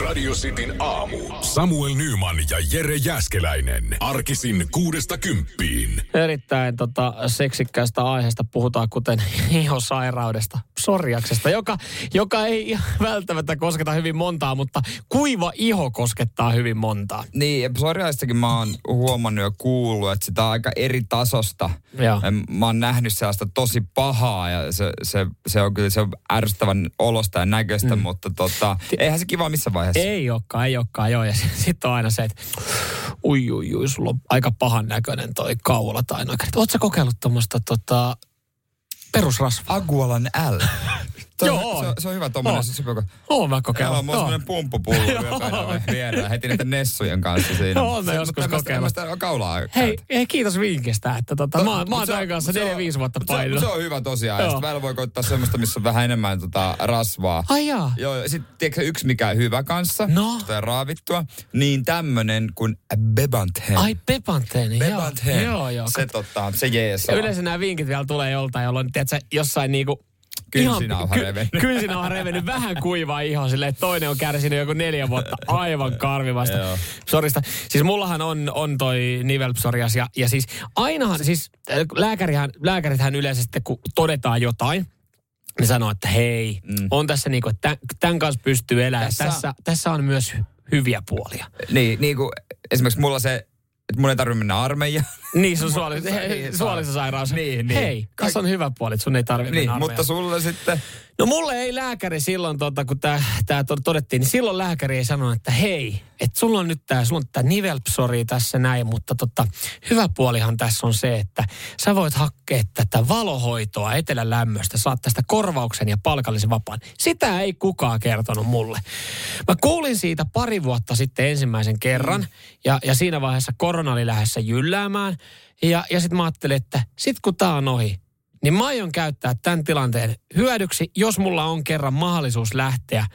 Radio Cityn aamu. Samuel Nyman ja Jere Jäskeläinen. Arkisin kuudesta kymppiin. Erittäin tota, seksikkäästä aiheesta puhutaan, kuten ihosairaudesta, psoriaksesta, joka, joka ei välttämättä kosketa hyvin montaa, mutta kuiva iho koskettaa hyvin montaa. Niin, psoriaistakin mä oon huomannut ja kuullut, että sitä on aika eri tasosta. Joo. Mä oon nähnyt sellaista tosi pahaa ja se, se, se on kyllä se on ärsyttävän olosta ja näköistä, mm. mutta tota, eihän se kiva missä vaiheessa. Ei olekaan, ei olekaan, joo. Ja sitten on aina se, että ui, ui, ui, sulla on aika pahan näköinen toi kaula tai noin. Oletko kokeillut tuommoista tota, perusrasvaa? Agualan L. Toi, Joo. Se, on- se on hyvä se, se, Oon mä Joo, kokeillut. mulla on semmonen pumppupullo vierellä heti niiden nessujen kanssa siinä. Joo, on mä joskus kokeillut. tämmöstä kaulaa Hei, hei, kiitos vinkistä, että tota, To- mä, oon- mä oon tämän kanssa mut se on- 4-5 vuotta mut se. Se on hyvä tosiaan. Ja Joo. sit välillä voi koittaa semmoista, missä on vähän enemmän tota rasvaa. Ai jaa. Joo, ja sitten tiedätkö yksi mikä on hyvä kanssa, No. tai raavittua, niin tämmönen kuin Bebanthen. Ai Pepanteeni, joo. Joo, joo. Se, tota, se jeesaa. Yleensä nämä vinkit vielä tulee joltain, jolloin tiedätkö, jossain niinku... Kynsinauha revennyt. Kynsinauha revennyt, vähän kuivaa iho silleen, että toinen on kärsinyt joku neljä vuotta aivan karvivasta Joo. psorista. Siis mullahan on, on toi nivelpsorias ja, ja siis ainahan, siis äh, lääkärihän, lääkärithän yleensä sitten kun todetaan jotain, ne sanoo, että hei, mm. on tässä niinku, että tämän, kanssa pystyy elämään. Tässä- Tässä, tässä, on myös hy- hyviä puolia. Niin, niin kuin esimerkiksi mulla se, että mun ei tarvitse mennä armeijaan. Niin, sun suoli, Niin, suolistosairaus. Niin, niin. Hei, tässä on hyvä puoli, että sun ei tarvitse niin, mennä mutta armeijaan. sulle sitten... No mulle ei lääkäri silloin, tota, kun tämä todettiin, niin silloin lääkäri ei sanonut, että hei, että sulla on nyt tämä, sulla on tämä nivelpsori tässä näin, mutta tota, hyvä puolihan tässä on se, että sä voit hakea tätä valohoitoa etelän lämmöstä, saat tästä korvauksen ja palkallisen vapaan. Sitä ei kukaan kertonut mulle. Mä kuulin siitä pari vuotta sitten ensimmäisen kerran, ja, ja siinä vaiheessa korona oli lähdössä jylläämään, ja, ja sitten mä ajattelin, että sit kun tää on ohi, niin mä aion käyttää tämän tilanteen hyödyksi, jos mulla on kerran mahdollisuus lähteä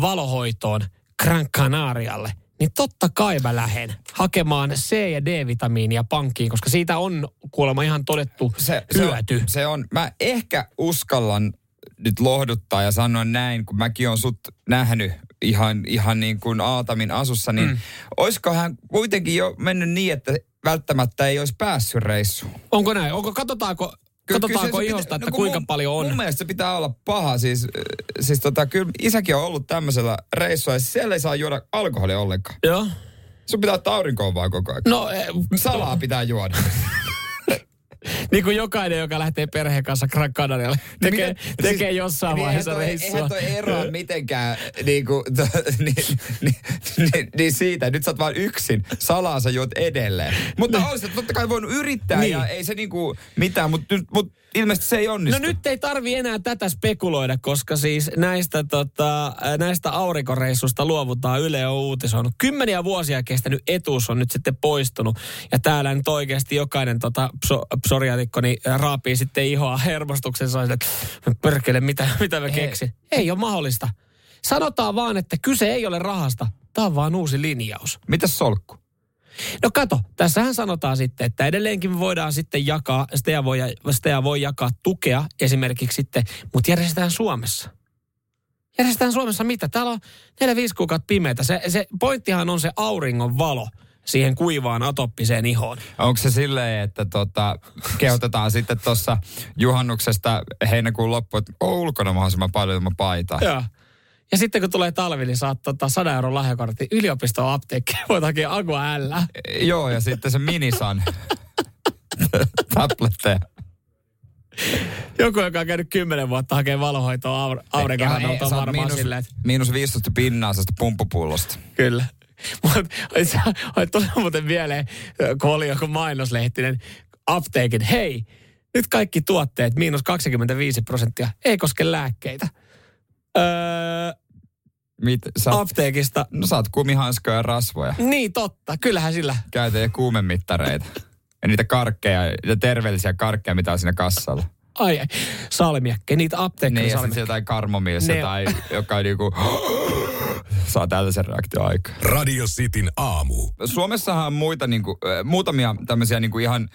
valohoitoon Gran Canarialle. Niin totta kai mä lähden hakemaan C- ja D-vitamiinia pankkiin, koska siitä on kuulemma ihan todettu se, se, on, hyöty. se on, mä ehkä uskallan nyt lohduttaa ja sanoa näin, kun mäkin on sut nähnyt ihan, ihan niin kuin Aatamin asussa, niin mm. olisikohan kuitenkin jo mennyt niin, että välttämättä ei olisi päässyt reissuun. Onko näin? Onko, katsotaanko, katsotaanko ihosta, pitä- että no kuinka mun, paljon on? Mun mielestä se pitää olla paha. Siis, äh, siis tota, kyllä isäkin on ollut tämmöisellä reissulla ja siellä ei saa juoda alkoholia ollenkaan. Joo. Sun pitää ottaa aurinkoon vaan koko ajan. No, eh, Salaa pitää juoda. niin kuin jokainen, joka lähtee perheen kanssa Gran Canarialle, tekee, Miten- tekee siis- jossain niin vaiheessa toi- reissua. Eihän toi eroa mitenkään niin, kuin, to, niin, niin, niin, niin, siitä. Nyt sä oot vaan yksin. Salaa sä juot edelleen. Mutta olisit totta kai voinut yrittää Niin. ja ei se niinku mitään, mutta nyt mut ilmeisesti se ei onnistu. No nyt ei tarvi enää tätä spekuloida, koska siis näistä, tota, ää, näistä aurinkoreissusta luovutaan. Yle on uutisoinut. Kymmeniä vuosia kestänyt etuus on nyt sitten poistunut. Ja täällä nyt oikeasti jokainen tota, pso, psoriatikko niin ää, raapii sitten ihoa hermostuksensa. Että perkele, mitä, mitä mä keksin. Ei ole mahdollista. Sanotaan vaan, että kyse ei ole rahasta. Tämä on vaan uusi linjaus. Mitäs solkku? No kato, tässähän sanotaan sitten, että edelleenkin me voidaan sitten jakaa, Stea voi, Stea voi jakaa tukea esimerkiksi sitten, mutta järjestetään Suomessa. Järjestetään Suomessa mitä? Täällä on 4-5 kuukautta pimeätä. Se, se pointtihan on se auringon valo siihen kuivaan atoppiseen ihoon. Onko se silleen, että tota, kehotetaan sitten tuossa juhannuksesta heinäkuun loppuun, että on ulkona mahdollisimman paljon ilman paitaa? Joo. Ja sitten kun tulee talvi, niin saat tota 100 euron lahjakortti yliopiston apteekkiin. Voit hakea Agua L. Joo, ja sitten se minisan tabletteja. Joku, joka on käynyt 10 vuotta hakemaan valohoitoa aur- aurinkohannolta on varmaan miinus, silleen, että miinus 15 pinnaa sestä pumppupullosta. Kyllä. Mutta tuli muuten mieleen, kun oli joku mainoslehtinen apteekin. Hei, nyt kaikki tuotteet miinus 25 prosenttia ei koske lääkkeitä. Öö, Mit, sä, oot- apteekista. no sä oot kumihanskoja ja rasvoja. Niin totta, kyllähän sillä. Käytä ja kuumemittareita. Ja niitä karkkeja, ja terveellisiä karkkeja, mitä on siinä kassalla. Ai ai, salmiakke, niitä Niin, ja sitten apteekkarisalmiakkeja. jotain karmomilsia Ne- tai joka niinku, saa tällaisen reaktion aikaa. Radio Cityn aamu. Suomessahan on muita, niinku, muutamia tämmöisiä niinku ihan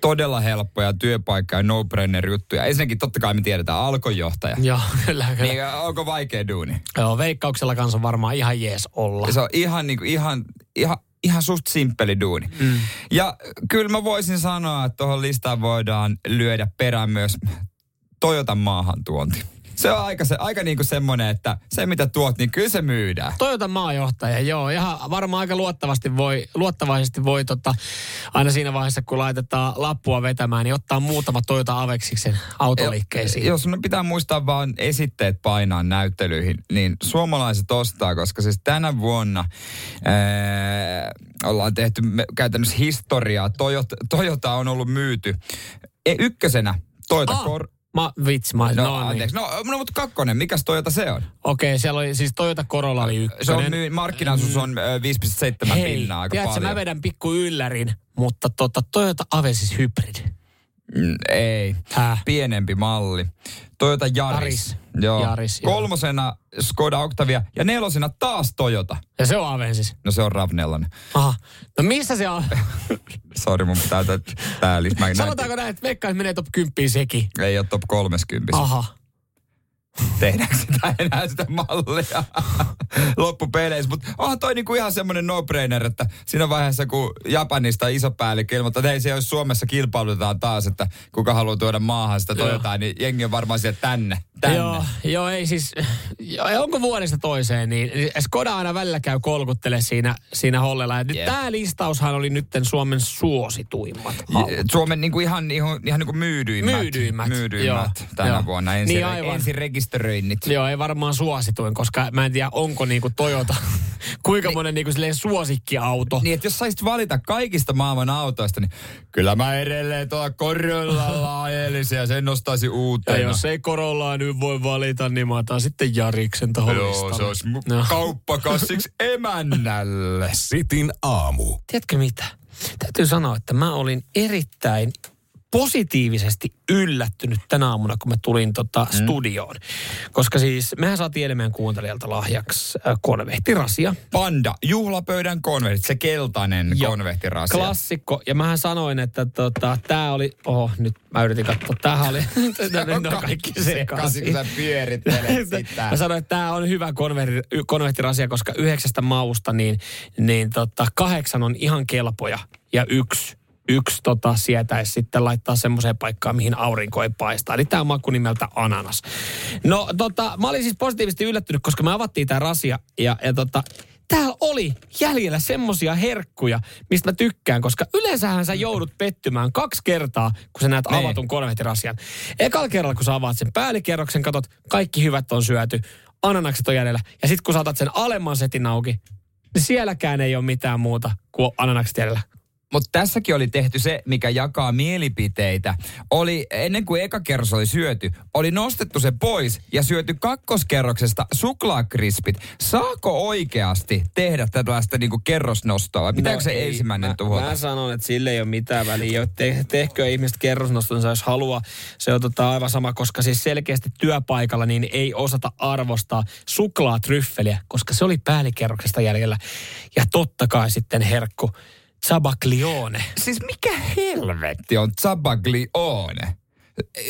todella helppoja työpaikka- ja no-brainer juttuja. Ensinnäkin totta kai me tiedetään alkojohtaja. Joo, kyllä, kyllä. Niin, onko vaikea duuni? Joo, veikkauksella kanssa on varmaan ihan jees olla. Se on ihan, niin kuin, ihan, ihan, ihan suht simppeli duuni. Mm. Ja kyllä mä voisin sanoa, että tuohon listaan voidaan lyödä perään myös Toyotan maahantuonti. Se on aika, se, aika niin kuin semmoinen, että se mitä tuot, niin kyllä se myydään. Toyota maajohtaja, joo. Ihan varmaan aika luottavasti voi, luottavaisesti voi tota, aina siinä vaiheessa, kun laitetaan lappua vetämään, niin ottaa muutama Toyota Aveksiksen autoliikkeisiin. Jos no pitää muistaa vaan esitteet painaa näyttelyihin, niin suomalaiset ostaa, koska siis tänä vuonna ää, ollaan tehty me, käytännössä historiaa. Toyota, Toyota on ollut myyty e, ykkösenä Toyota Ah. Cor- Ma, vitsi, mä, No, no, niin. No, no, mutta kakkonen, mikäs Toyota se on? Okei, siellä oli siis Toyota Corolla oli ykkönen. Se on myy- markkinaosuus on ö, 5,7 Hei, pinnaa aika tiedätkö, paljon. mä vedän pikku yllärin, mutta tota, Toyota Avesis Hybrid. Mm, ei. Häh? Pienempi malli. Toyota Yaris. Yaris. Joo. Yaris, joo. Kolmosena Skoda Octavia ja nelosena taas Toyota. Ja se on Avesis. No se on RAV4. Aha. No missä se on? Sori, mun pitää tää, tää list. Sanotaanko näin, että Veikka menee top 10 sekin? Ei ole top 30. Aha. Tehdäänkö sitä enää sitä mallia loppupeleissä? Mutta onhan toi niinku ihan semmoinen no-brainer, että siinä vaiheessa kun Japanista iso päällikkö ilmoittaa, että hei se jos Suomessa kilpailutetaan taas, että kuka haluaa tuoda maahan sitä. Toyotaa, niin jengi on varmaan siellä tänne. Tänne. Joo, joo, ei siis, joo, onko vuodesta toiseen, niin niin Skoda aina välillä käy kolkuttele siinä, siinä hollella. Ja nyt Jep. tämä listaushan oli nytten Suomen suosituimmat. autot. Suomen niinku ihan, ihan, ihan niinku myydyimmät, Myydyimmät, myydyimmät joo, tänä joo. vuonna. Ensi, Niin niin aivan. ensi rekisteröinnit. Joo, ei varmaan suosituin, koska mä en tiedä, onko niinku Toyota, kuinka monen niinku suosikkiauto. Niin, että jos saisit valita kaikista maailman autoista, niin kyllä mä edelleen tuolla Corollalla ajelisin ja sen nostaisin Ja uuteen. jos ei Corollaa nyt voi valita, niin mä otan sitten Jariksen tohon Joo, listalle. se olisi No. kauppakassiksi emännälle. Sitin aamu. Tiedätkö mitä? Täytyy sanoa, että mä olin erittäin positiivisesti yllättynyt tänä aamuna, kun mä tulin tota Mm. studioon. Koska siis mehän saatiin meidän kuuntelijalta lahjaksi äh, konvehtirasia. Panda, juhlapöydän konvehti, se keltainen Joo. konvehtirasia. Klassikko. Ja mähän sanoin, että tota, tää oli... Oho, nyt mä yritin katsoa. Tämähän oli... ne on kaikki sekaisin. kun sä pyörittelet sitä. Mä sanoin, että tämä on hyvä konverti, konvehtirasia, koska yhdeksästä mausta niin, niin tota, kahdeksan on ihan kelpoja ja yksi yksi tota, sietäisi sitten laittaa semmoiseen paikkaan, mihin aurinko ei paista. Eli tämä on maku nimeltä ananas. No tota, mä olin siis positiivisesti yllättynyt, koska me avattiin tämä rasia ja, ja tota, täällä oli jäljellä semmosia herkkuja, mistä mä tykkään, koska yleensähän sä joudut pettymään kaksi kertaa, kun sä näet Niin. avatun konvehtirasian. Ekalla kerralla, kun sä avaat sen päällikerroksen, katot, kaikki hyvät on syöty, ananakset on jäljellä. Ja sitten kun saatat sen alemman setin auki, niin sielläkään ei ole mitään muuta kuin ananakset jäljellä. Mutta tässäkin oli tehty se, mikä jakaa mielipiteitä. Oli ennen kuin eka kerros oli syöty, oli nostettu se pois ja syöty kakkoskerroksesta suklaakrispit. Saako oikeasti tehdä tällaista niinku kerrosnostoa vai pitääkö no se ensimmäinen mä, tuhota? Mä sanon, että sille ei ole mitään väliä. Te, tehkö ihmiset kerrosnostonsa, jos haluaa. Se on tota aivan sama, koska siis selkeästi työpaikalla niin ei osata arvostaa suklaatryffeliä, koska se oli päällikerroksesta jäljellä. Ja totta kai sitten herkku Zabaglione. Siis mikä helvetti on Zabaglione?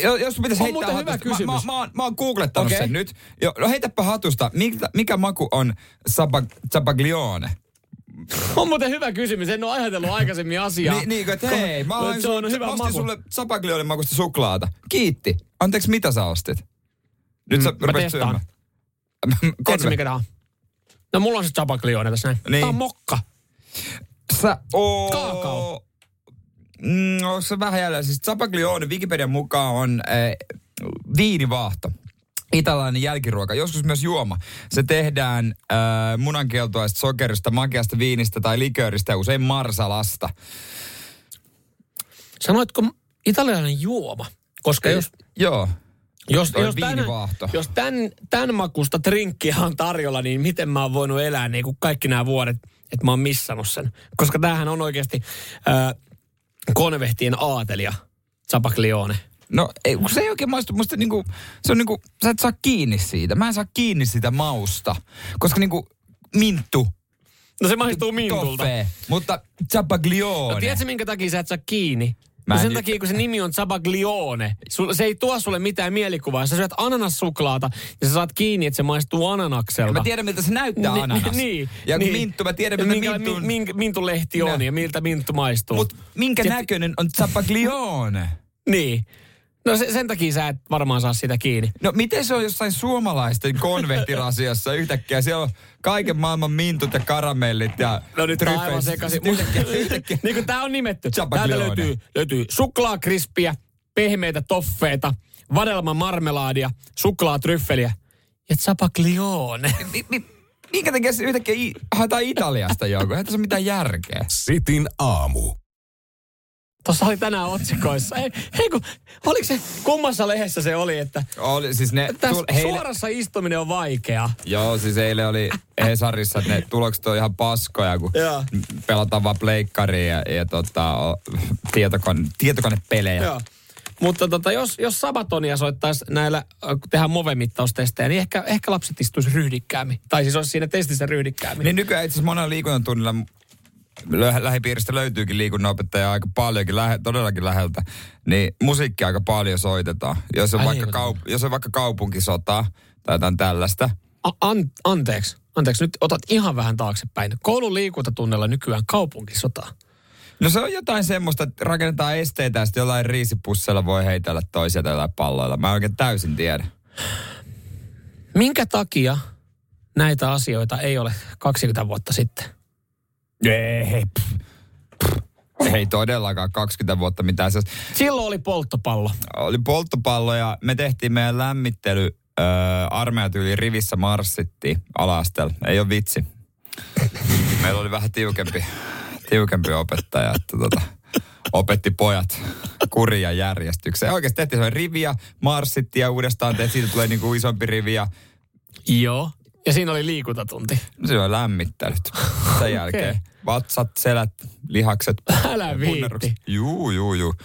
Jo- Jos pitäisi On heittää muuten hyvä hatusta. Mä, kysymys. mä, mä, oon- mä oon googlettanut Okei. sen nyt. Jo, no heitäpä hatusta. Mikä, mikä maku on Zabag, Zabaglione? On muuten hyvä kysymys, en ole ajatellut aikaisemmin asiaa. Niin, niin että hei, mä, olen se on hyvä mä ostin maku. sulle Zabaglione makusta suklaata. Kiitti. Anteeksi, mitä sä ostit? Nyt sä Mm, mä rupesit syömään. Tiedätkö, mikä tää on? No mulla on se Zabaglione tässä näin. Niin. Tää on mokka. Sä oo... Kaakao. Mm, onko se vähän jäljellä? Siis Zabaglione Wikipedian mukaan on äh, viinivaahto. Italainen jälkiruoka, joskus myös juoma. Se tehdään äh, munankeltuaista sokerista, makeasta viinistä tai likööristä ja usein marsalasta. Sanoitko italialainen juoma? Koska jos, Joo. jos, jos, tämän, jos tämän, tämän makusta trinkkiä on tarjolla, niin miten mä oon voinut elää niin kuin kaikki nämä vuodet, että mä oon missannut sen. Koska tämähän on oikeasti äh, konvehtien aatelia, Zabaglione. No ei, se ei oikein maistu. Musta niinku, se on niinku, sä et saa kiinni siitä. Mä en saa kiinni siitä mausta. Koska niinku minttu, No se maistuu mintulta. toffee, mutta Zabaglione. No tiedätkö, minkä takia sä et saa kiinni? Mä No en sen takia, kun se nimi on Zabaglione, se ei tuo sulle mitään mielikuvaa. Sä syöt ananassuklaata ja sä saat kiinni, että se maistuu ananakselta. Mä tiedän, miltä se näyttää Ni- ananas. Niin, ja niin. minttu, mä tiedän, miltä minkä, mintun lehti on Nä. ja miltä minttu maistuu. Mut minkä Ja- näköinen on Zabaglione? Niin. No se, sen takia sä et varmaan saa sitä kiinni. No miten se on jossain suomalaisten konvehtirasiassa yhtäkkiä? Siellä on kaiken maailman mintut ja karamellit ja No nyt tää on aivan sekaisin. Yhtäkkiä, yhtäkkiä. niin kuin tää on nimetty. Täältä löytyy, löytyy suklaakrispiä, pehmeitä toffeita, vadelma marmelaadia, suklaatryffeliä ja mi- Minkä takia se yhtäkkiä i- haetaan Italiasta joku? Eihän tässä ole mitään järkeä. Sitin aamu. Tuossa oli tänään otsikoissa. Ei, hei kun, oliko se, kummassa lehdessä se oli, että Oli, siis ne, tässä tul- heille, suorassa istuminen on vaikeaa. Joo, siis eilen oli Hesarissa, että ne tulokset on ihan paskoja, kun Joo. pelataan vaan pleikkaria ja, ja tota, tietokone, tietokonepelejä. Joo. Mutta tota, jos, jos Sabatonia soittaisi näillä, kun tehdään movemittaustestejä, niin ehkä, ehkä lapset istuisi ryhdikkäämmin. Tai siis olisi siinä testissä ryhdikkäämmin. Niin nykyään itse asiassa monella liikuntatunnilla lähipiiristä löytyykin liikunnanopettaja aika paljonkin, lähe, todellakin läheltä, niin musiikkia aika paljon soitetaan. Jos on, Ai vaikka, liikuntatunnilla. kaup- jos on vaikka kaupunkisota tai jotain tällaista. A- an, anteeksi, anteeksi, nyt otat ihan vähän taaksepäin. Koulun liikuntatunnella nykyään kaupunkisota. No se on jotain semmoista, että rakennetaan esteitä ja sitten jollain riisipusseilla voi heitellä toisia tällä palloilla. Mä en oikein täysin tiedä. Minkä takia näitä asioita ei ole 20 vuotta sitten? Ei, pff, pff. ei todellakaan 20 vuotta mitään. Se Silloin oli polttopallo. oli polttopallo ja me tehtiin meidän lämmittely öö, armeijatyyli rivissä marssittiin ala-asteella. Ei ole vitsi. Meillä oli vähän tiukempi, tiukempi opettaja, että tota, opetti pojat kuria järjestykseen. Oikeasti tehtiin sellainen rivi ja marssittiin ja uudestaan tehtiin, siitä tulee niinku isompi rivi ja Joo. Ja siinä oli liikuntatunti. se on lämmittänyt. Sen jälkeen vatsat, selät, lihakset. Älä viitti. Juu, juu, juu.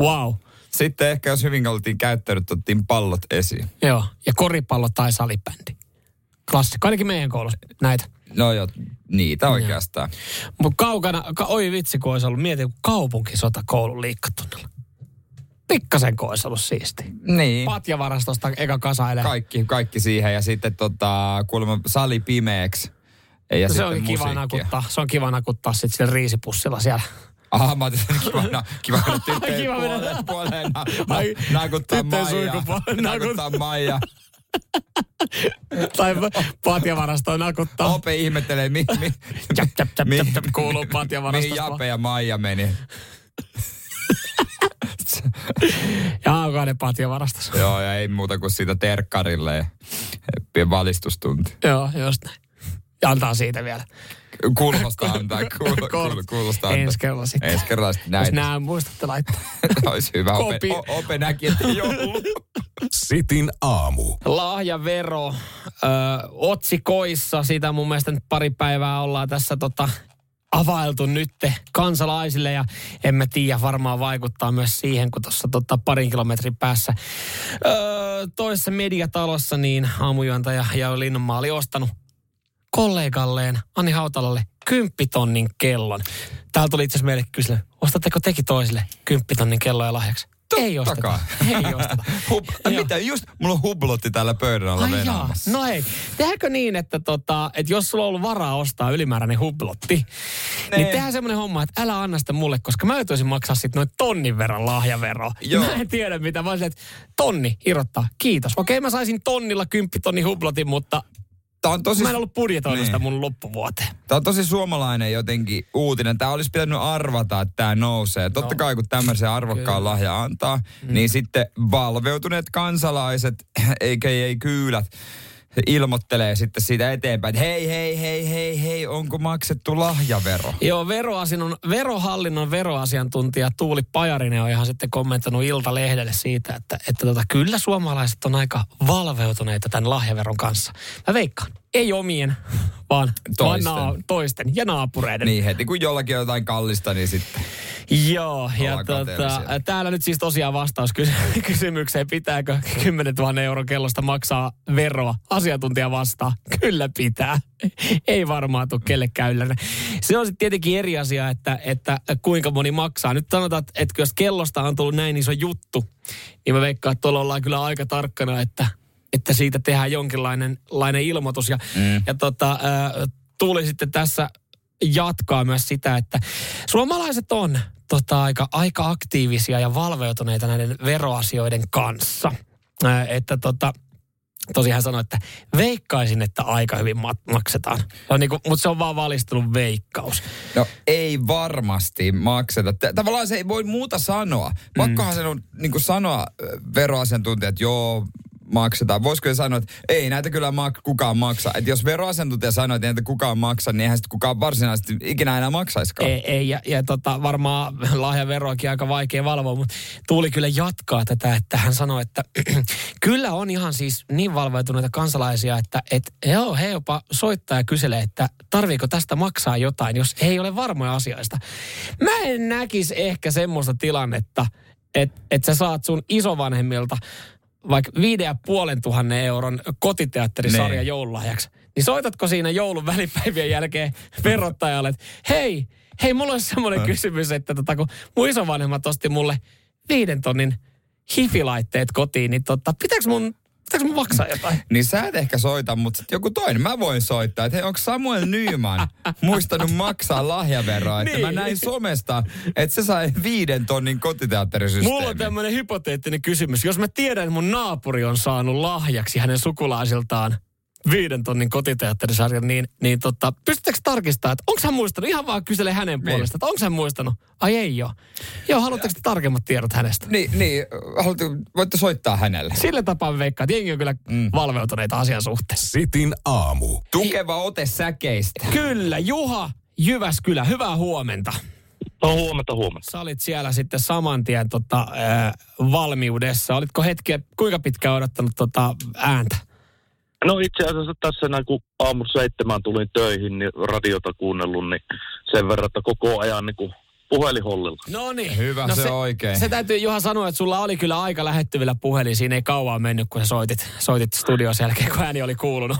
Wow. Sitten ehkä jos hyvin oltiin käyttänyt, otettiin pallot esiin. Joo. Ja koripallo tai salibändi. Klassikko. Ainakin meidän koulussa näitä. No joo, niitä oikeastaan. Mutta kaukana, ka, oi vitsi kun olisi ollut, mieti kun kaupunkisota koulun liikkatunnilla. Pikkasen kun olisi ollut siisti. Niin. Patjavarastosta eka kasailee. Kaikki, kaikki siihen ja sitten tota, kuulemma sali pimeäksi. Ja se onkin kiva nakuttaa. Se on kiva nakuttaa sitten sillä riisipussilla siellä. Aha, mä ajattelin, että kiva, na, kiva mennä tyttöjen Kiva puoleen, puoleen na, Ai, na, nakuttaa tyttöjen Maija. Nakuttaa Maija. tai patjavarastoon nakuttaa. Ope ihmettelee, mi, mi, Tjap, tjap, tjap, mi- tjap, kuuluu mihin patjavarastosta. Jape ja Maija meni. Ja aukainen patjavarastossa. Joo, ja ei muuta kuin siitä terkkarille ja valistustunti. Joo, just näin. Antaa siitä vielä. Kuulostaa antaa, kuul, kuul, kuulostaa antaa. Ensi kerralla sitten. Ensi kerralla sitten Jos näin. nämä muistatte laittaa. Olisi hyvä. Ope, o, ope näki, että ei ollut. Sitin aamu. Lahjavero ö, otsikoissa. Siitä mun mielestä nyt pari päivää ollaan tässä tota, availtu nytte kansalaisille ja en mä tiedä, varmaan vaikuttaa myös siihen, kun tuossa tota, parin kilometrin päässä öö, toisessa mediatalossa niin aamujuontaja ja Linnanmaa oli ostanut kollegalleen Anni Hautalalle kymppitonnin kellon. Täältä tuli itse asiassa meille kysely, ostatteko teki toisille kymppitonnin kelloja lahjaksi? Ei osteta. kai. Ei osteta. Hub, mitä? Just mulla on hublotti täällä pöydän alla Ai jaa. No ei. Tehdäänkö niin, että, tota, että jos sulla on ollut varaa ostaa ylimääräinen hublotti, niin Nee. tehdään semmoinen homma, että älä anna sitä mulle, koska mä joutuisin maksaa sitten noin tonnin verran lahjaveroa. Joo. Mä en tiedä mitä. Mä olisin, että tonni irrottaa. Kiitos. Okei, mä saisin tonnilla kymppitonni hublotin, mutta Tää on tosi, mä en ollut budjetoinut sitä Niin. mun loppuvuoteen. tää on tosi suomalainen jotenkin uutinen. Tää olisi pitänyt arvata, että tää nousee. Totta kai kun tämmöisen arvokkaan Kyllä. lahja antaa, Mm. niin sitten valveutuneet kansalaiset, eikä ei kyylät, ilmoittelee sitten siitä eteenpäin, että hei, hei, hei, hei, hei, onko maksettu lahjavero? Joo, veroasinnon, verohallinnon veroasiantuntija Tuuli Pajarinen on ihan sitten kommentoinut Ilta-lehdelle siitä, että, että tota, kyllä suomalaiset on aika valveutuneita tämän lahjaveron kanssa. Mä veikkaan, ei omien, vaan Toisten. Vaan naa, toisten ja naapureiden. Niin heti kun jollakin on jotain kallista, niin sitten Joo, ja tota, täällä nyt siis tosiaan vastaus kysy- kysymykseen, pitääkö 10 000 euron kellosta maksaa veroa. Asiantuntija vastaa, kyllä pitää. Ei varmaan tule kellekään yllätä. Se on sitten tietenkin eri asia, että, että kuinka moni maksaa. Nyt sanotaan, että, että jos kellosta on tullut näin iso juttu, niin mä veikkaan, että tuolla ollaan kyllä aika tarkkana, että, että siitä tehdään jonkinlainen lainen ilmoitus. Ja, mm. ja tota, tuli sitten tässä jatkaa myös sitä, että suomalaiset on tota, aika, aika aktiivisia ja valveutuneita näiden veroasioiden kanssa. Ää, että tota, tosiaan sanoi, että veikkaisin, että aika hyvin ma- maksetaan. On niinku, mutta se on vaan valistunut veikkaus. No ei varmasti makseta. Tavallaan se ei voi muuta sanoa. Pakkohan sen on niin kuin sanoa veroasiantuntijat, että joo, maksetaan. Voisiko sanoa, että ei näitä kyllä mak- kukaan maksa. Että jos veroasiantuntija sanoo, että näitä kukaan maksa, niin eihän sitten kukaan varsinaisesti ikinä enää maksaisikaan. Ei, ei ja, ja tota, varmaan lahjaveroakin aika vaikea valvoa, mutta Tuuli kyllä jatkaa tätä, että hän sanoi, että kyllä on ihan siis niin valveutuneita kansalaisia, että et, joo, he jopa soittaa ja kyselee, että tarviiko tästä maksaa jotain, jos ei ole varmoja asiasta. Mä en näkisi ehkä semmoista tilannetta, että et sä saat sun isovanhemmilta vaikka viiden ja puolen tuhannen euron kotiteatterisarja Niin. joululahjaksi. Niin soitatko siinä joulun välipäivien jälkeen verottajalle, että hei, hei, mulla olisi semmoinen kysymys, että tota, kun mun isovanhemmat osti mulle viiden tonnin hifilaitteet kotiin, niin tota, pitääkö mun, pitääkö mun maksaa jotain? Niin sä et ehkä soita, mutta sit joku toinen. Mä voin soittaa, että hei, onko Samuel Nyman muistanut maksaa lahjaveroa? Että mä Niin. näin somesta, että se sai viiden tonnin kotiteatterisysteemin. Mulla on tämmöinen hypoteettinen kysymys. Jos mä tiedän, että mun naapuri on saanut lahjaksi hänen sukulaisiltaan viiden tonnin kotiteatterisarjan, niin, niin tota, pystyttekö tarkistamaan, että onko hän muistanut? Ihan vaan kysele hänen Niin. puolesta, että onko hän muistanut? Ai ei ole. Joo, haluatteko te tarkemmat tiedot hänestä? Niin, niin haluatte, voitte soittaa hänelle. Sillä tapaa me veikkaa, että jengi on kyllä mm. valveutuneita asian suhteessa. Sitin aamu. Tukeva ote säkeistä. Kyllä, Juha Jyväskylä, hyvää huomenta. No huomenta, huomenta. Sä olit siellä sitten saman tien tota, äh, valmiudessa. Olitko hetkiä, kuinka pitkään odottanut tota ääntä? No itse asiassa tässä näin, kun aamu seitsemän tulin töihin, niin radiota kuunnellut, niin sen verran, että koko ajan niin kuin puhelinhollilla. No niin. Hyvä, no se on oikein. Se täytyy Juha sanoa, että sulla oli kyllä aika lähettyvillä puhelin. Siinä ei kauan mennyt, kun sä soitit, soitit studiossa jälkeen, kun ääni oli kuulunut.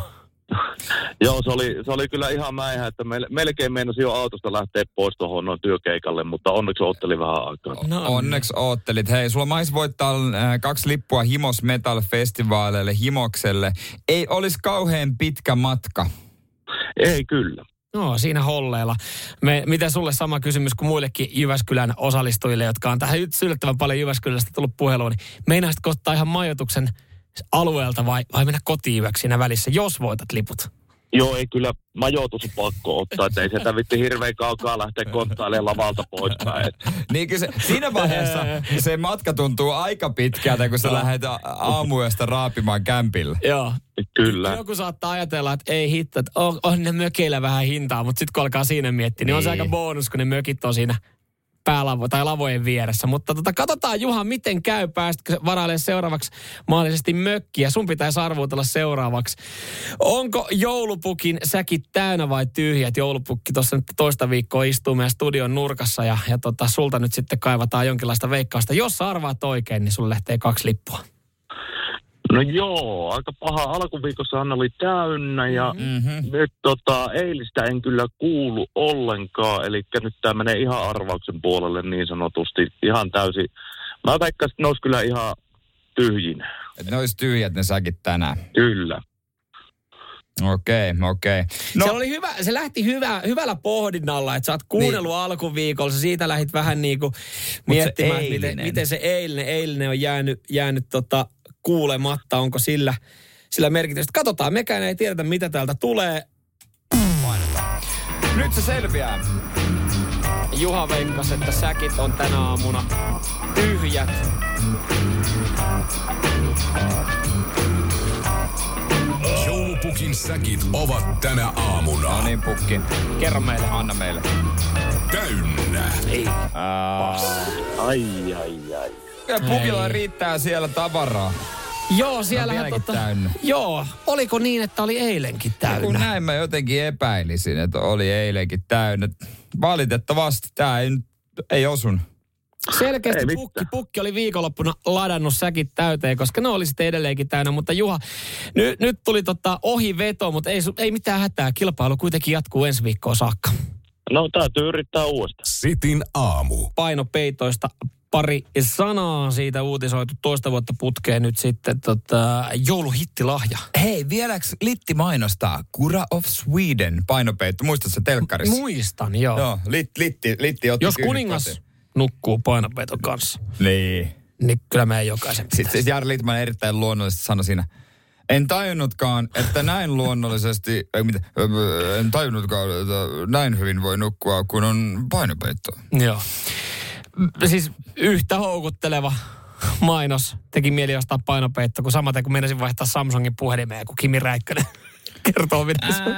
Joo, se oli, se oli kyllä ihan mäihä, että mel, melkein meinasi jo autosta lähteä pois tuohon noin työkeikalle, mutta onneksi otteli vähän aikaa. No, Onneksi oottelit. Hei, sulla mais voittaa äh, kaksi lippua Himos Metal Festivaaleille Himokselle. Ei olisi kauhean pitkä matka. Ei kyllä. No, siinä holleella. Me, miten sulle sama kysymys kuin muillekin Jyväskylän osallistujille, jotka on tähän yllättävän paljon Jyväskylästä tullut puheluun. Niin meinaisitko ottaa ihan majoituksen alueelta vai, vai mennä kotiin yöksi siinä välissä, jos voitat liput? Joo, ei kyllä majoitus on pakko ottaa, että ei sitä vitti hirveän kaukaa lähteä konttailemaan lavalta poispäin. Niin kyllä se, siinä vaiheessa se matka tuntuu aika pitkältä, kun sä lähdet aamuyöstä raapimaan kämpillä. Joo. Kyllä. Joku saattaa ajatella, että ei hitto, että on, on ne mökeillä vähän hintaa, mutta sitten kun alkaa siinä miettiä, niin, on se Niin. aika bonus, kun ne mökit on siinä päälavo tai lavojen vieressä. Mutta tota, katsotaan Juha, miten käy, päästkö varailemaan seuraavaksi mahdollisesti mökkiä. Sun pitäisi arvuutella seuraavaksi. Onko joulupukin säkit täynnä vai tyhjät? Joulupukki tuossa nyt toista viikkoa istuu meidän studion nurkassa ja, ja tota, sulta nyt sitten kaivataan jonkinlaista veikkausta. Jos arvaat oikein, niin sulle lähtee kaksi lippua. No joo, aika paha. Alkuviikossahan oli täynnä ja Mm-hmm. nyt tota, eilistä en kyllä kuulu ollenkaan. Eli nyt tämä menee ihan arvauksen puolelle niin sanotusti. Ihan täysin. Mä väittäisin, että ne olisi kyllä ihan tyhjin. Että ne olisi tyhjät ne säkit tänään. Kyllä. Okei, okei. No. Se, oli hyvä, se lähti hyvä, hyvällä pohdinnalla, että sä oot kuunnellut niin. alkuviikolla, sä siitä lähdit vähän niin kuin miettimään, että miten, miten se eilinen, eilinen on jäänyt, jäänyt tota kuulematta, onko sillä, sillä merkitystä. Katsotaan, mekään ei tiedetä, mitä täältä tulee. Nyt se selviää. Juha veikkas, että säkit on tänä aamuna tyhjät. Joulupukin säkit ovat tänä aamuna No niin, pukki. Kerro meille. Anna meille. täynnä. Ei. Ai, ai, ai. Kyllä pukilla riittää siellä tavaraa. Joo, siellähän vieläkin tota, täynnä. Joo, oliko niin, että oli eilenkin Kun täynnä? näin mä jotenkin epäilisin, että oli eilenkin täynnä. Valitettavasti tämä ei Ei osun. Selkeästi Ei pukki, pukki oli viikonloppuna ladannut säkit täyteen, koska ne oli sitten edelleenkin täynnä. Mutta Juha, ny, nyt tuli tota ohiveto, mutta ei, ei mitään hätää. Kilpailu kuitenkin jatkuu ensi viikkoon saakka. No täytyy yrittää uudestaan. Sitin aamu. Painopeitoista pari sanaa siitä uutisoitu toista vuotta putkeen nyt sitten tota, jouluhittilahja. Hei, vieläks Litti mainostaa Kura of Sweden painopeitto? Muistatko telkkarissa? Muistan, joo. Joo, lit, Litti, Litti otti Jos kuningas kotiin. nukkuu painopeiton kanssa, Niin. niin kyllä meidän jokaisen Sitten pitäisi. siis Jari Litman erittäin luonnollisesti sanoi siinä, en tajunnutkaan, että näin luonnollisesti, ei mitä, en tajunnutkaan, että näin hyvin voi nukkua, kun on painopeitto. Joo. Siis yhtä houkutteleva mainos teki mieli ostaa painopeitto, kun samaten kun menisin vaihtaa Samsungin puhelimeen, kun Kimi Räikkönen kertoo, mitä se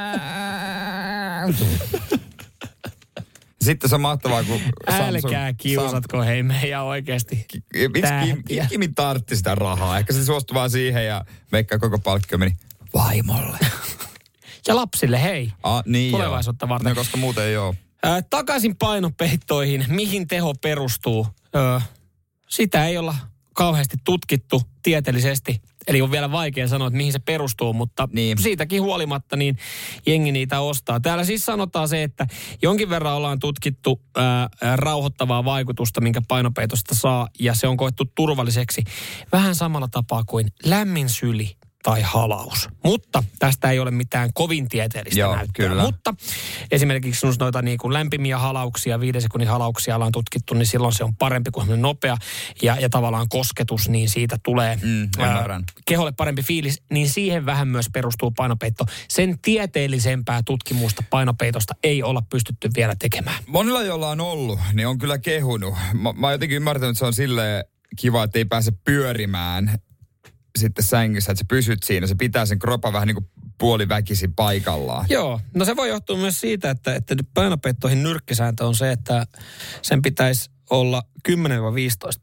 Sitten se on mahtavaa, kun Älkää kiusatko hei meidän oikeasti. Miksi Kim. Kimi tartti sitä rahaa? Ehkä se suostui vaan siihen ja veikkaa koko palkkio meni vaimolle. Ja lapsille hei. Ah, niin Tulevaisuutta joo. varten. No, koska muuten ei ole. Ää, takaisin painopeittoihin. Mihin teho perustuu? Öö, sitä ei olla kauheasti tutkittu tieteellisesti. Eli on vielä vaikea sanoa, että mihin se perustuu, mutta Niin. siitäkin huolimatta niin jengi niitä ostaa. Täällä siis sanotaan se, että jonkin verran ollaan tutkittu ää, ää, rauhoittavaa vaikutusta, minkä painopeitosta saa, ja se on koettu turvalliseksi vähän samalla tapaa kuin lämmin syli tai halaus. Mutta tästä ei ole mitään kovin tieteellistä Joo, näyttöä. kyllä. Mutta esimerkiksi noita niin kuin lämpimiä halauksia, viiden sekunnin halauksia ollaan tutkittu, niin silloin se on parempi kuin nopea ja, ja tavallaan kosketus, niin siitä tulee Mm, ymmärrän. keholle parempi fiilis, niin siihen vähän myös perustuu painopeitto. Sen tieteellisempää tutkimusta painopeitosta ei olla pystytty vielä tekemään. Monilla, joilla on ollut, niin on kyllä kehunut. Mä, mä oon jotenkin ymmärtänyt, että se on silleen kiva, että ei pääse pyörimään sitten sängyssä, että sä pysyt siinä. Se pitää sen kropan vähän niin kuin puoliväkisin paikallaan. Joo, no se voi johtua myös siitä, että, että painopeittoihin nyrkkisääntö on se, että sen pitäisi olla 10-15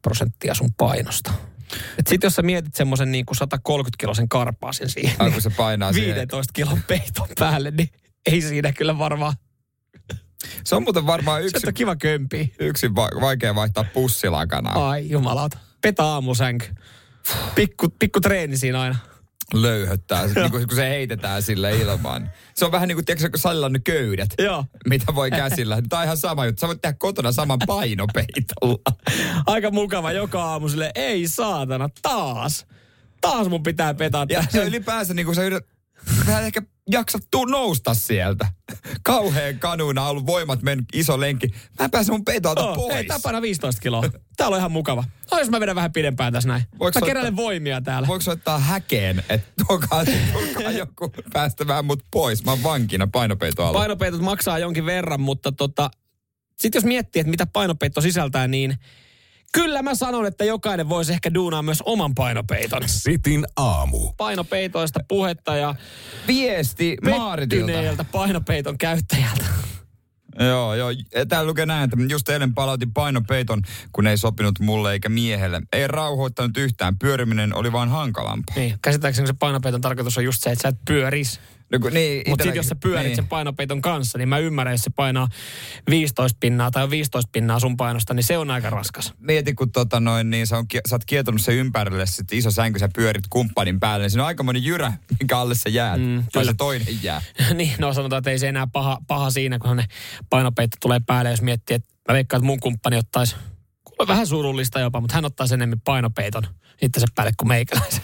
prosenttia sun painosta. Sitten jos sä mietit semmoisen niin kuin 130 kilosen karpaasin siihen, Ai, niin kun se painaa siihen. 15 kilon peiton päälle, niin ei siinä kyllä varmaan, Se on muuten varmaan se yksi, on kiva kömpi. yksi va- vaikea vaihtaa pussilakana. Ai jumalauta. Petä aamusänky. Pikku, pikku treeni siinä aina. Löyhöttää, niin kun, kun se heitetään sille ilmaan. Se on vähän niin kuin, tiedätkö, kun salilla on ne köydet, Joo. mitä voi käsillä. Tämä on ihan sama juttu. Sä voit tehdä kotona saman painopeitolla. Aika mukava joka aamu sille, ei saatana, taas. Taas mun pitää petaa Ja, ja ylipäänsä niin kuin sä yrität, sä et ehkä jaksa tuu nousta sieltä. Kauheen kanuina ollut voimat mennyt iso lenkki. Mä en pääse mun peitolta Oh, pois. Ei, tää painaa 15 kiloa. Täällä on ihan mukava. No jos mä vedän vähän pidempään tässä näin. Voiko mä keräilen voimia täällä. Voiko soittaa häkeen, että tuokaa, tuokaa joku päästämään mut pois. Mä oon vankina painopeito alla. Painopeitot maksaa jonkin verran, mutta tota, sitten jos miettii, että mitä painopeitto sisältää, niin kyllä mä sanon, että jokainen voisi ehkä duunaa myös oman painopeiton. Sitin aamu. Painopeitoista puhetta ja Viesti Maaritilta. painopeiton käyttäjältä. Joo, joo. Täällä lukee näin, että just eilen palautin painopeiton, kun ei sopinut mulle eikä miehelle. Ei rauhoittanut yhtään. Pyöriminen oli vaan hankalampaa. Niin, käsittääkseni se painopeiton tarkoitus on just se, että sä et pyöris. No, kun, niin, Mutta sitten jos sä pyörit niin. sen painopeiton kanssa, niin mä ymmärrän, jos se painaa 15 pinnaa tai on 15 pinnaa sun painosta, niin se on aika raskas. Mieti, kun tota noin, niin sä, on, sä oot kietonut se ympärille, sit iso sänky, sä pyörit kumppanin päälle, niin siinä on aikamoinen jyrä, minkä alle sä jäät. Mm, tai se toinen jää. niin, no sanotaan, että ei se enää paha, paha siinä, kun ne painopeitto tulee päälle, jos miettii, että mä veikkaan, että mun kumppani ottaisi, vähän surullista jopa, mutta hän ottaisi enemmän painopeiton itsensä päälle kuin meikäläisen.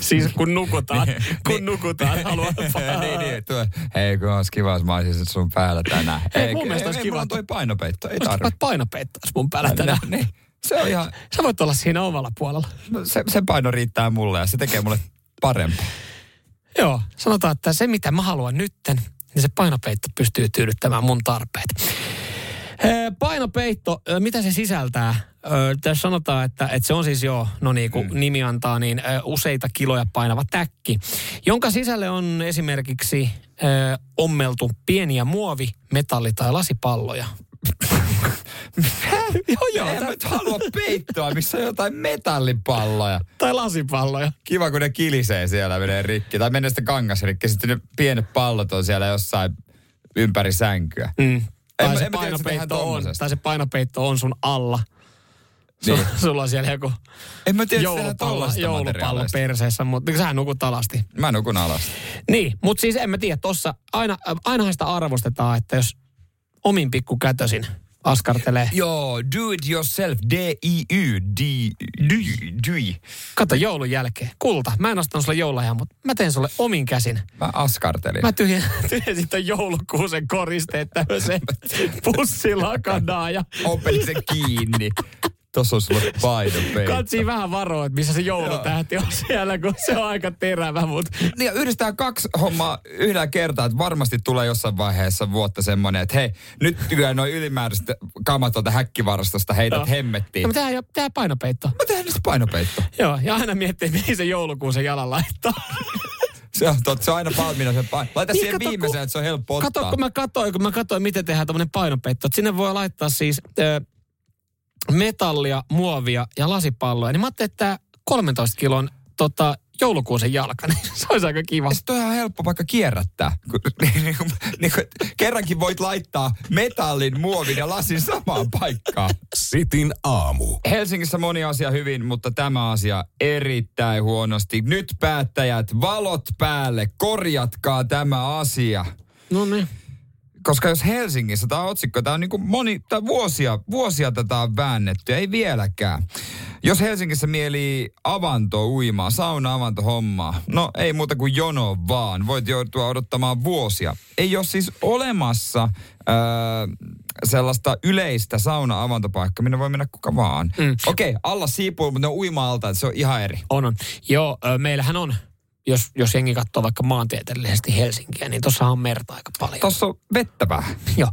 Siis kun nukutaan, kun nukutaan, haluaa niin, niin, tuo, hei, kun olisi kiva, jos mä olisin sun päällä tänään. Ei, mun mielestä olisi ei, kiva, että- toi painopeitto, ei Olisiko tarvi. painopeitto mun päällä tänään? niin, se on ihan, Sä voit olla siinä omalla puolella. se, se paino riittää mulle ja se tekee mulle parempaa. Joo, sanotaan, että se mitä mä haluan nytten, niin se painopeitto pystyy tyydyttämään mun tarpeet. Painopeitto, mitä se sisältää? Tässä sanotaan, että, että se on siis jo, no niin kuin mm. nimi antaa, niin useita kiloja painava täkki, jonka sisälle on esimerkiksi ö, ommeltu pieniä muovi-, metalli- tai lasipalloja. joo, joo, en mä nyt halua peittoa, missä on jotain metallipalloja. tai lasipalloja. Kiva, kun ne kilisee siellä menee rikki. Tai menee sitten kangas rikki. Sitten ne pienet pallot on siellä jossain ympäri sänkyä. Mm. Tai se, en painopeitto on, tai se painopeitto on sun alla. Niin. Sulla on siellä joku En mä tiedä, joulupallo, joulupallo perseessä, mutta sähän nukut alasti. Mä nukun alas. Niin, mutta siis en mä tiedä, tossa aina, ainahan sitä arvostetaan, että jos omin pikkukätösin askartelee. Joo, do it yourself. D-I-Y. D- dy- Dyi. Kato joulun jälkeen. Kulta, mä en ostanut sulle joululahjaa, mutta mä teen sulle omin käsin. Mä askartelin. Mä tyhjen, tyhjensin ton joulukuusen koristeet tämmöiseen pussilakanaan ja Ompelin sen kiinni. Tossa on sulle painopeitto. katsii vähän varoa, että missä se joulutähti on siellä, kun se on aika terävä, mutta Niin yhdistää kaksi hommaa yhdellä kertaa, että varmasti tulee jossain vaiheessa vuotta semmoinen, että hei, nyt kyllä noin ylimääräiset kamat tuolta häkkivarastosta heität Joo. hemmettiin. no, tää, tää painopeitto. Mä tehdään niistä painopeitto. Joo, ja aina miettii, mihin se joulukuusen jalan laittaa. Se on, totta, se on aina valmiina se paino. Laita Niin, siihen kato, kun- viimeiseen, että se on helppo ottaa. Kato, kun mä katsoin, kun mä katsoin, miten tehdään tämmöinen painopeitto. Että sinne voi laittaa siis ö, metallia, muovia ja lasipalloja. Niin mä ajattelin, että tää 13 kilon tota, joulukuusen jalka, niin se olisi aika kiva. Sitten on ihan helppo vaikka kierrättää. Niin niin kuin, kerrankin voit laittaa metallin, muovin ja lasin samaan paikkaan. Sitin aamu. Helsingissä moni asia hyvin, mutta tämä asia erittäin huonosti. Nyt päättäjät, valot päälle, korjatkaa tämä asia. No niin. Koska jos Helsingissä, tämä otsikko, tämä on niin kuin moni, tämä vuosia, vuosia tätä on väännetty, ei vieläkään. Jos Helsingissä mielii avanto uimaa, sauna avanto hommaa, no ei muuta kuin jono vaan. Voit joutua odottamaan vuosia. Ei ole siis olemassa öö, sellaista yleistä sauna-avantopaikkaa, minne voi mennä kuka vaan. Mm. Okei, alla siipuu, mutta ne on uima-alta, se on ihan eri. On, on. Joo, meillähän on, jos, jos jengi katsoo vaikka maantieteellisesti Helsinkiä, niin tuossa on merta aika paljon. Tuossa on vettä vähän. Joo.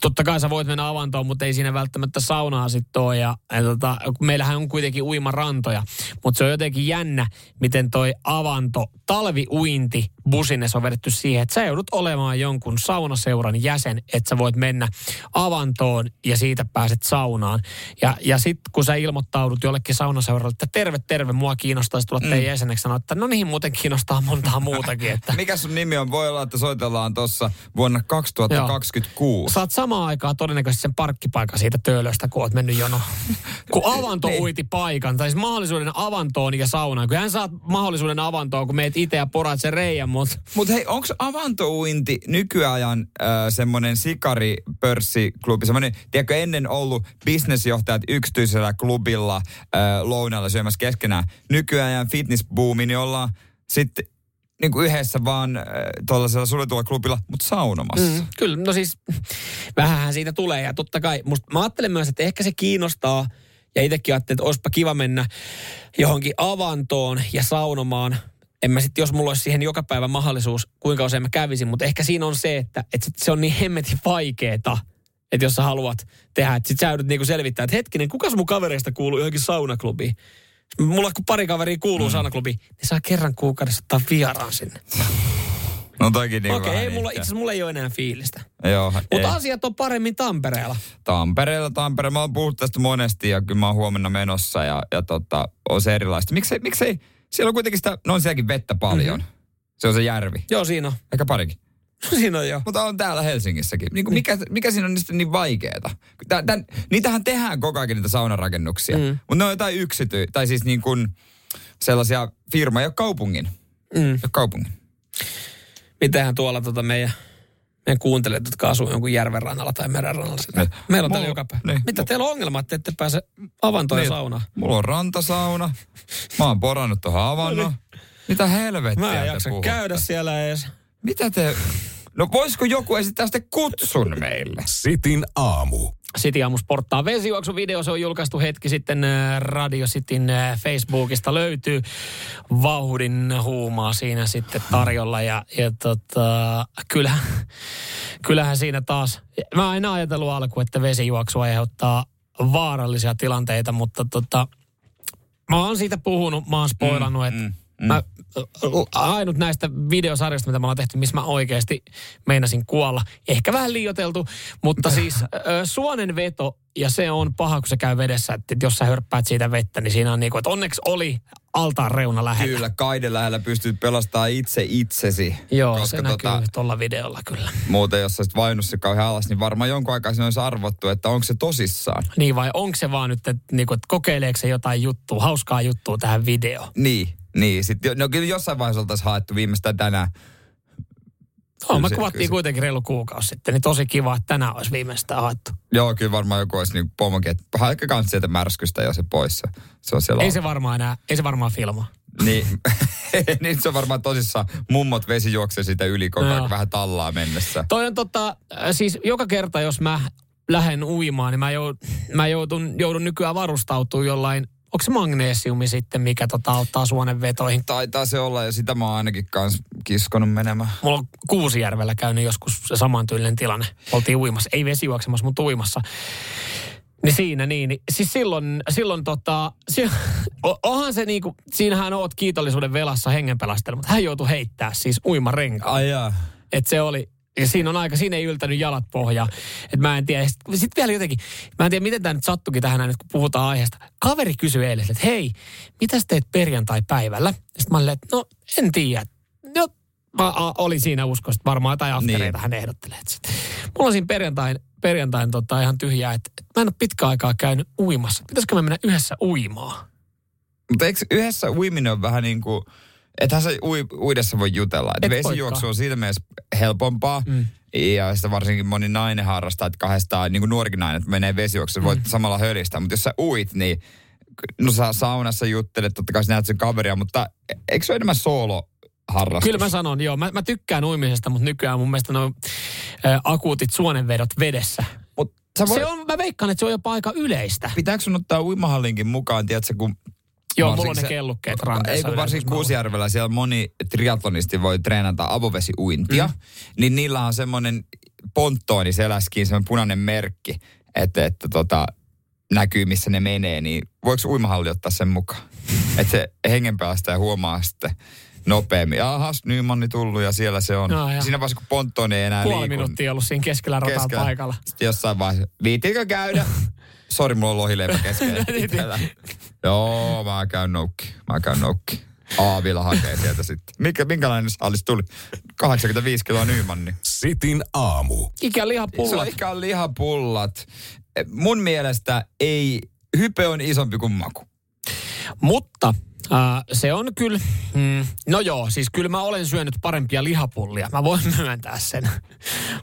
Totta kai sä voit mennä avantoon, mutta ei siinä välttämättä saunaa sitten ole. Ja, ja tota, meillähän on kuitenkin uimarantoja, mutta se on jotenkin jännä, miten toi avanto, talviuinti busines on vedetty siihen, että sä joudut olemaan jonkun saunaseuran jäsen, että sä voit mennä avantoon ja siitä pääset saunaan. Ja, ja sitten kun sä ilmoittaudut jollekin saunaseuralle, että terve, terve, mua kiinnostaisi tulla teidän jäseneksi, sanoa, että no niin, muuten kiinnostaa montaa muutakin, että Mikä sun nimi on? Voi olla, että soitellaan tuossa vuonna 2026. Saat samaan aikaan todennäköisesti sen parkkipaikan siitä töölöstä, kun oot mennyt jono. Kun avanto Niin. uiti paikan, tai siis mahdollisuuden avantoon ja saunaan. Kyllähän saat mahdollisuuden avantoon, kun meet itse ja poraat sen reijän, mutta Mutta hei, onko avantouinti nykyajan äh, semmoinen sikaripörssiklubi, semmoinen, tiedätkö, ennen ollut bisnesjohtajat yksityisellä klubilla äh, lounalla syömässä keskenään. Nykyajan fitnessbuumi, niin ollaan sitten niin kuin yhdessä vaan äh, tuollaisella suljetulla klubilla, mutta saunomassa. mm, kyllä, no siis vähänhän siitä tulee. Ja totta kai, musta, mä ajattelen myös, että ehkä se kiinnostaa, ja itsekin ajattelin, että olisipa kiva mennä johonkin avantoon ja saunomaan. En mä sitten, jos mulla olisi siihen joka päivä mahdollisuus, kuinka usein mä kävisin, mutta ehkä siinä on se, että, että se on niin hemmetin vaikeeta, että jos sä haluat tehdä, että sit sä joudut niinku selvittää, että hetkinen, kuka mun kavereista kuuluu johonkin saunaklubiin? Mulla kun pari kaveria kuuluu mm. saunaklubiin, niin saa kerran kuukaudessa ottaa vieraan sinne. No toikin niin Okei, ei mulla, itse asiassa mulla ei ole enää fiilistä. Joo. Mutta asiat on paremmin Tampereella. Tampereella, Tampere. Mä oon puhunut tästä monesti ja kyllä mä oon huomenna menossa ja, ja tota, on se erilaista. Miksei, miksei, siellä on kuitenkin sitä, no on sielläkin vettä paljon. Mm-hmm. Se on se järvi. Joo, siinä on. Ehkä parikin. Siinä on joo. Mutta on täällä Helsingissäkin. Niin kuin mikä, mikä siinä on niistä niin vaikeeta? Tän, tän, niitähän tehdään koko ajan niitä saunarakennuksia. Mm. Mutta ne on jotain yksity, tai siis niin kuin sellaisia firmoja, jo kaupungin. Mm. Jo kaupungin. Mitähän tuolla tota meidän, meidän kuuntelijat, jotka asuu jonkun järven rannalla tai meren rannalla. Sitä. Niin. Meillä on täällä joka päivä. niin. Mitä teillä on ongelma, että ette pääse avantoon Niin. saunaan? Mulla on rantasauna. Mä oon porannut tuohon avannon. Mitä helvettiä Mä en jaksa puhutte? käydä siellä edes. Mitä te... No voisiko joku esittää sitten kutsun meille? Sitin aamu. City Aamu Sporttaa vesijuoksun video, se on julkaistu hetki sitten äh, Radio Cityn äh, Facebookista löytyy. Vauhdin huumaa siinä sitten tarjolla ja, ja tota, kyllähän, kyllähän siinä taas, mä en ajatellut alkuun, että vesijuoksu aiheuttaa vaarallisia tilanteita, mutta tota, mä oon siitä puhunut, mä oon spoilannut, mm, että mm. Mm. Mä, ainut näistä videosarjoista, mitä me ollaan tehty, missä mä oikeasti meinasin kuolla. Ehkä vähän liioteltu, mutta siis suonen veto, ja se on paha, kun se käy vedessä, että jos sä hörppäät siitä vettä, niin siinä on niin kuin, että onneksi oli altaan reuna lähellä. Kyllä, kaiden lähellä pystyt pelastamaan itse itsesi. Joo, koska se tota, näkyy tuolla videolla kyllä. Muuten, jos sä olisit vainussa kauhean alas, niin varmaan jonkun aikaa siinä olisi arvottu, että onko se tosissaan. Niin vai onko se vaan nyt, että, niin kuin, että kokeileeko se jotain juttua, hauskaa juttua tähän videoon. Niin, niin. Sitten, no kyllä jossain vaiheessa oltaisiin haettu viimeistään tänään No, me kuvattiin kuitenkin reilu kuukausi sitten, niin tosi kiva, että tänään olisi viimeistään haettu. Joo, kyllä varmaan joku olisi niin pomokin, että haekka kanssa sieltä märskystä jo se pois. Se on siellä ei se varmaan enää, ei se varmaan filmaa. Niin, niin se on varmaan tosissaan. Mummot vesi juoksee siitä yli koko ajan no. vähän tallaa mennessä. Toi on tota, siis joka kerta jos mä lähden uimaan, niin mä, joudun, mä joudun, joudun nykyään varustautumaan jollain Onko se magneesiumi sitten, mikä tota auttaa suonenvetoihin? Taitaa se olla ja sitä mä oon ainakin kans kiskonut menemään. Mulla on Kuusijärvellä käynyt joskus se samantyylinen tilanne. Oltiin uimassa, ei vesijuoksemassa, mutta uimassa. Niin siinä niin, niin siis silloin, silloin tota, si, onhan se niinku, siinähän oot kiitollisuuden velassa hengenpelastelma, mutta hän joutui heittää siis uimarenkaan. Ai jaa. Et se oli, ja siinä on aika, siinä ei yltänyt jalat pohjaa. Että mä en tiedä. Sitten sit vielä jotenkin, mä en tiedä miten tämä nyt sattukin tähän näin, kun puhutaan aiheesta. Kaveri kysyi eilen, että hei, mitä teet perjantai-päivällä? Sitten mä olin, että no en tiedä. No, mä olin siinä uskossa, että varmaan jotain aftereita niin. hän ehdottelee. Mulla on siinä perjantain, perjantain tota, ihan tyhjää, että, että mä en ole pitkä aikaa käynyt uimassa. Pitäisikö me mennä yhdessä uimaan? Mutta eikö yhdessä uiminen on vähän niin kuin Ethän se ui, uidessa voi jutella. Et vesijuoksu on siitä mielessä helpompaa. Mm. Ja sitä varsinkin moni nainen harrastaa, että kahdestaan, niin kuin nuorikin nainen, että menee vesijuoksuun, mm. voit samalla hölistää. Mutta jos sä uit, niin no sä saunassa juttelet, totta kai sä näet sen kaveria, mutta eikö se ole enemmän soolo harrastus? Kyllä mä sanon, joo. Mä, mä tykkään uimisesta, mutta nykyään mun mielestä nuo ä, akuutit suonenvedot vedessä. Mut voit... Se on, mä veikkaan, että se on jopa aika yleistä. Pitääkö sun ottaa uimahallinkin mukaan, tiedätkö, kun Joo, mulla on ne kellukkeet ranteessa. Ei kun varsinkin Kuusjärvellä siellä moni triatlonisti voi treenata avovesiuintia, mm. niin niillä on semmoinen ponttooni seläskiin, semmoinen punainen merkki, että, että tota, näkyy missä ne menee, niin voiko uimahalli ottaa sen mukaan? että se hengenpäästä huomaa sitten nopeammin. Ahas, Nymanni tullut ja siellä se on. No, siinä vaiheessa, kun ponttooni ei enää Puoli liiku. minuuttia ollut siinä keskellä rataa keskellä. paikalla. Sitten jossain vaiheessa, viitikö käydä? Sori, mulla on lohileipä keskellä. Joo, mä käyn noukki. Mä käyn noukki. Aavilla hakee sieltä sitten. Mikä, minkälainen saalis tuli? 85 kiloa Nymanni. Sitin aamu. Ikä lihapullat. Ikä lihapullat. Mun mielestä ei, hype on isompi kuin maku. Mutta Uh, se on kyllä, mm, no joo, siis kyllä mä olen syönyt parempia lihapullia. Mä voin myöntää sen.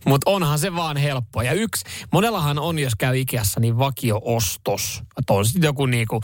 Mutta onhan se vaan helppo. Ja yksi, monellahan on, jos käy Ikeassa, niin vakio-ostos. On sitten joku niinku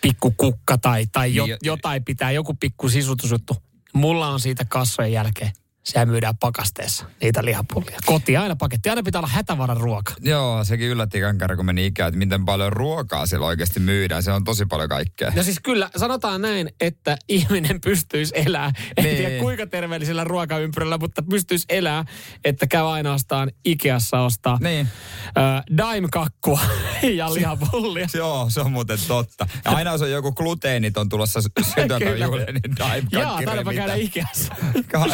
pikku kukka tai, tai jo, niin, jotain pitää, joku pikku sisutusjuttu. Mulla on siitä kassojen jälkeen siellä myydään pakasteessa niitä lihapullia. Koti aina paketti. Aina pitää olla hätävaran ruoka. Joo, sekin yllätti kankara, kun meni ikään, että miten paljon ruokaa siellä oikeasti myydään. Se on tosi paljon kaikkea. No siis kyllä, sanotaan näin, että ihminen pystyisi elää. En niin. tiedä kuinka terveellisellä ruokaympyrällä, mutta pystyisi elää, että käy ainoastaan Ikeassa ostaa niin. äh, daim-kakkua ja lihapullia. Joo, se on muuten totta. Ja aina se on joku gluteeniton tulossa syntymäpäiväjuhliin, niin daim-kakki Jaa, taidaanpa käydä Ikeassa.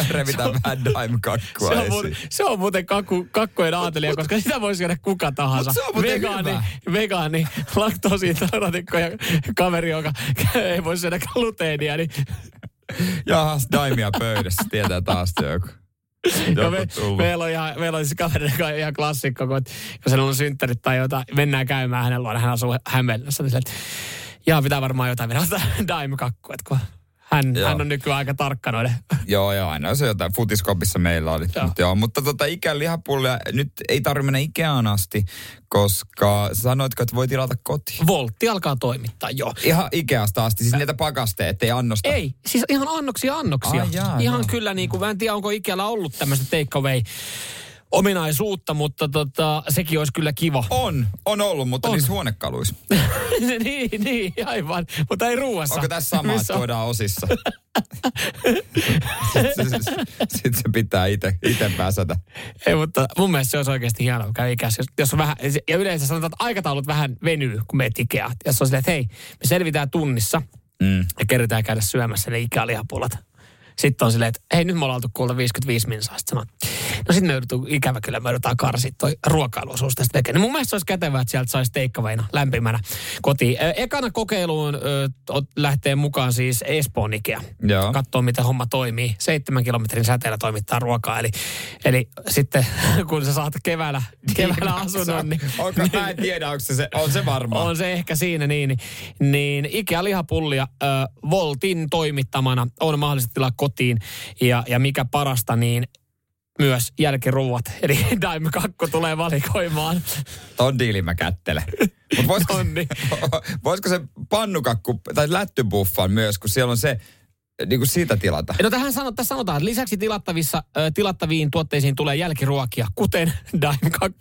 revitään vähän daim-kakkua se on, muuten, se on muuten kakku, kakkojen aatelija, koska sitä voi syödä kuka tahansa. vegaani, hyvä. vegaani, laktoosiintolerantikko ja kaveri, joka ei voi syödä gluteenia. Niin... Jahas, daimia pöydässä, tietää taas joku. Ja me, meillä, on ihan, meillä on siis kaveri, joka on ihan klassikko, kun, kun on synttärit tai jotain, mennään käymään hänen luona, hän asuu Hämeenlinnassa, niin että, ja pitää varmaan jotain vielä daim-kakkua, että kun hän, hän on nykyään aika tarkka noiden. Joo, joo, aina se jotain futiskopissa meillä oli. Joo. Mutta, joo, mutta tota Ikea lihapullia, nyt ei tarvitse mennä Ikeaan asti, koska sanoitko, että voi tilata kotiin? Voltti alkaa toimittaa, joo. Ihan Ikeasta asti, siis niitä pakasteet, ei annosta? Ei, siis ihan annoksia annoksia. Ai jaa, ihan joo. kyllä, niin kuin, mä en tiedä, onko Ikealla ollut tämmöistä takeaway ominaisuutta, mutta tota, sekin olisi kyllä kiva. On, on ollut, mutta on. niissä huonekaluissa. niin, niin, aivan, mutta ei ruuassa. Onko tässä sama, että tuodaan osissa? sitten, se, sit se pitää itse pääsätä. Ei, mutta mun mielestä se olisi oikeasti hienoa, käy ikässä. Jos, jos on vähän, ja yleensä sanotaan, että aikataulut vähän venyy, kun meet Ikeaan. Jos on silleen, että hei, me selvitään tunnissa. Mm. ja keritään käydä syömässä ne ikälihapulat. Sitten on silleen, että hei nyt me ollaan oltu kuulta 55 minsaa. Sitten sanoo, no sitten me joudutaan, ikävä kyllä me joudutaan karsit toi ruokailuosuus tästä tekemään. Niin mun mielestä se olisi kätevää, että sieltä saisi teikkavaina lämpimänä kotiin. Ekana kokeiluun ö, lähtee mukaan siis Espoon Ikea. Joo. Katsoo, miten homma toimii. Seitsemän kilometrin säteellä toimittaa ruokaa. Eli, eli sitten kun sä saat keväällä, keväällä asunnon, niin Onko, mä en tiedä, onko se, se, on se varmaan. on se ehkä siinä niin, niin, niin Ikea lihapullia ö, Voltin toimittamana on mahdollista tilaa kotiin. Ja, ja mikä parasta, niin myös jälkiruuat. Eli Daim 2 tulee valikoimaan. Ton diilin mä kättelen. Mut voisiko, Nonni. voisiko se pannukakku tai lättybuffan myös, kun siellä on se, niin kuin siitä tilata? No tähän sanot, tässä sanotaan, että lisäksi tilattavissa, ö, tilattaviin tuotteisiin tulee jälkiruokia, kuten Daim 2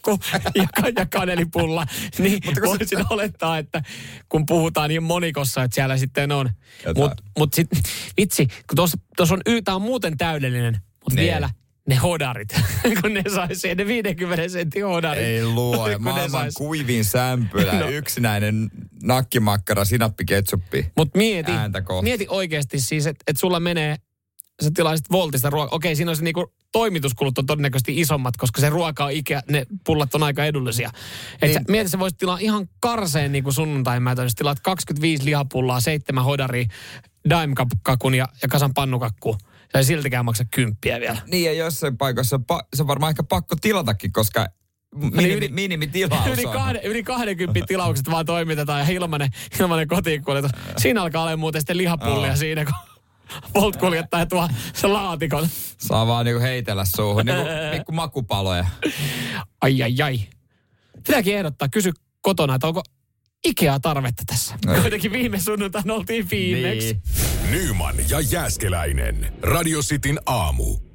ja, ja kanelipulla. Niin Mutta kun se- voisin olettaa, että kun puhutaan niin monikossa, että siellä sitten on. Mutta mut sit, vitsi, kun tuossa on, y- tää on muuten täydellinen, mutta Niin. vielä ne hodarit, kun ne saisi ne 50 sentin hodarit. Ei luo. Maailman sais. kuivin sämpylä, No. yksinäinen nakkimakkara, sinappiketsuppi. Mutta mieti, mieti oikeasti siis, että et sulla menee, sä tilaisit Voltista ruokaa. Okei, siinä on se niinku toimituskulut on todennäköisesti isommat, koska se ruoka on ikä, ne pullat on aika edullisia. Et Niin. sä, mieti, sä voisit tilaa ihan karseen niinku sunnuntain mä jos tilaat 25 lihapullaa, seitsemän hodaria, daimkakun ja, ja kasan pannukakku. Ei siltikään maksa kymppiä vielä. Niin ja jossain paikassa on pa- se on varmaan ehkä pakko tilatakin, koska minimi, yli- minimitilaus Yli, kahde, yli 20 tilaukset vaan toimitetaan ja ilmanen, ilmanen kotiinkuljetus. Siinä alkaa olla muuten sitten lihapullia Joo. siinä, kun Volt kuljettaja tuo se laatikon. Saa vaan niinku heitellä suuhun, niinku pikku makupaloja. Ai ai ai. Pitääkin ehdottaa, kysy kotona, että onko Ikeaa tarvetta tässä. Ei. Kuitenkin viime sunnuntaina oltiin viimeksi. Niin. Nyman ja Jääskeläinen. Radio Cityn aamu.